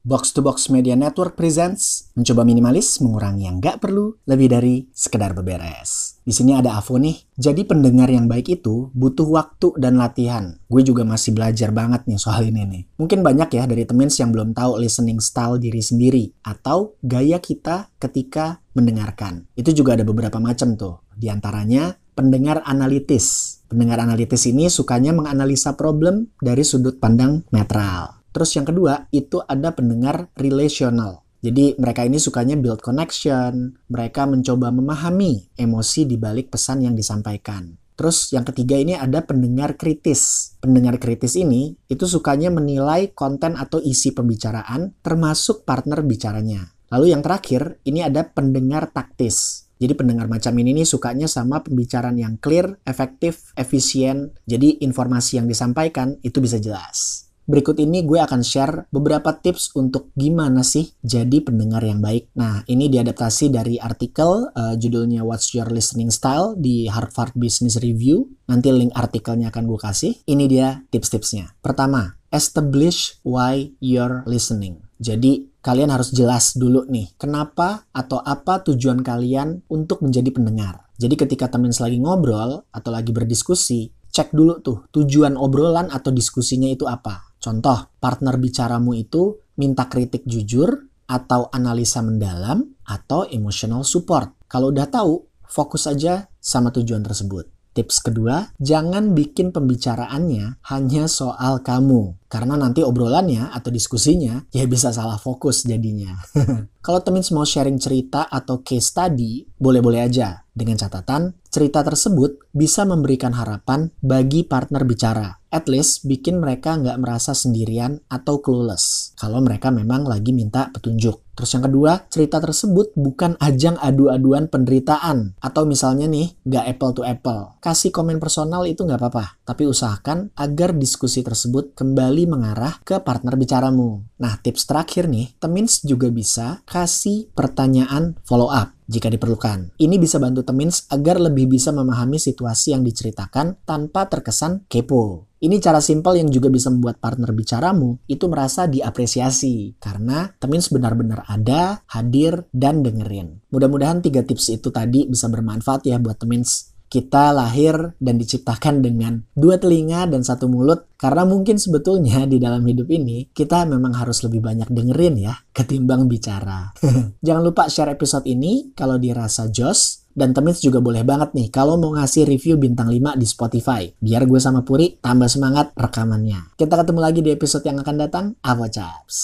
Box to Box Media Network presents mencoba minimalis, mengurangi yang nggak perlu, lebih dari sekedar beberes. Di sini ada Avo nih. Jadi pendengar yang baik itu butuh waktu dan latihan. Gue juga masih belajar banget nih soal ini nih. Mungkin banyak ya dari temen yang belum tahu listening style diri sendiri atau gaya kita ketika mendengarkan. Itu juga ada beberapa macam tuh. Di antaranya pendengar analitis. Pendengar analitis ini sukanya menganalisa problem dari sudut pandang netral. Terus yang kedua, itu ada pendengar relational. Jadi mereka ini sukanya build connection, mereka mencoba memahami emosi di balik pesan yang disampaikan. Terus yang ketiga ini ada pendengar kritis. Pendengar kritis ini itu sukanya menilai konten atau isi pembicaraan termasuk partner bicaranya. Lalu yang terakhir ini ada pendengar taktis. Jadi pendengar macam ini nih sukanya sama pembicaraan yang clear, efektif, efisien. Jadi informasi yang disampaikan itu bisa jelas. Berikut ini gue akan share beberapa tips untuk gimana sih jadi pendengar yang baik. Nah, ini diadaptasi dari artikel uh, judulnya What's Your Listening Style di Harvard Business Review. Nanti link artikelnya akan gue kasih. Ini dia tips-tipsnya. Pertama, establish why you're listening. Jadi, kalian harus jelas dulu nih, kenapa atau apa tujuan kalian untuk menjadi pendengar. Jadi ketika temen lagi ngobrol atau lagi berdiskusi, cek dulu tuh tujuan obrolan atau diskusinya itu apa Contoh, partner bicaramu itu minta kritik jujur, atau analisa mendalam, atau emotional support. Kalau udah tahu, fokus aja sama tujuan tersebut. Tips kedua, jangan bikin pembicaraannya hanya soal kamu. Karena nanti obrolannya atau diskusinya ya bisa salah fokus jadinya. Kalau temen mau sharing cerita atau case study, boleh-boleh aja. Dengan catatan, cerita tersebut bisa memberikan harapan bagi partner bicara at least bikin mereka nggak merasa sendirian atau clueless kalau mereka memang lagi minta petunjuk. Terus yang kedua, cerita tersebut bukan ajang adu-aduan penderitaan. Atau misalnya nih, nggak apple to apple. Kasih komen personal itu nggak apa-apa. Tapi usahakan agar diskusi tersebut kembali mengarah ke partner bicaramu. Nah, tips terakhir nih, temins juga bisa kasih pertanyaan follow up jika diperlukan. Ini bisa bantu temins agar lebih bisa memahami situasi yang diceritakan tanpa terkesan kepo. Ini cara simpel yang juga bisa membuat partner bicaramu itu merasa diapresiasi karena Temins benar-benar ada, hadir, dan dengerin. Mudah-mudahan tiga tips itu tadi bisa bermanfaat ya buat Temins. Kita lahir dan diciptakan dengan dua telinga dan satu mulut karena mungkin sebetulnya di dalam hidup ini kita memang harus lebih banyak dengerin ya ketimbang bicara. Jangan lupa share episode ini kalau dirasa jos dan Temits juga boleh banget nih kalau mau ngasih review bintang 5 di Spotify. Biar gue sama Puri tambah semangat rekamannya. Kita ketemu lagi di episode yang akan datang. Avo Chaps.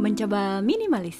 Mencoba minimalis.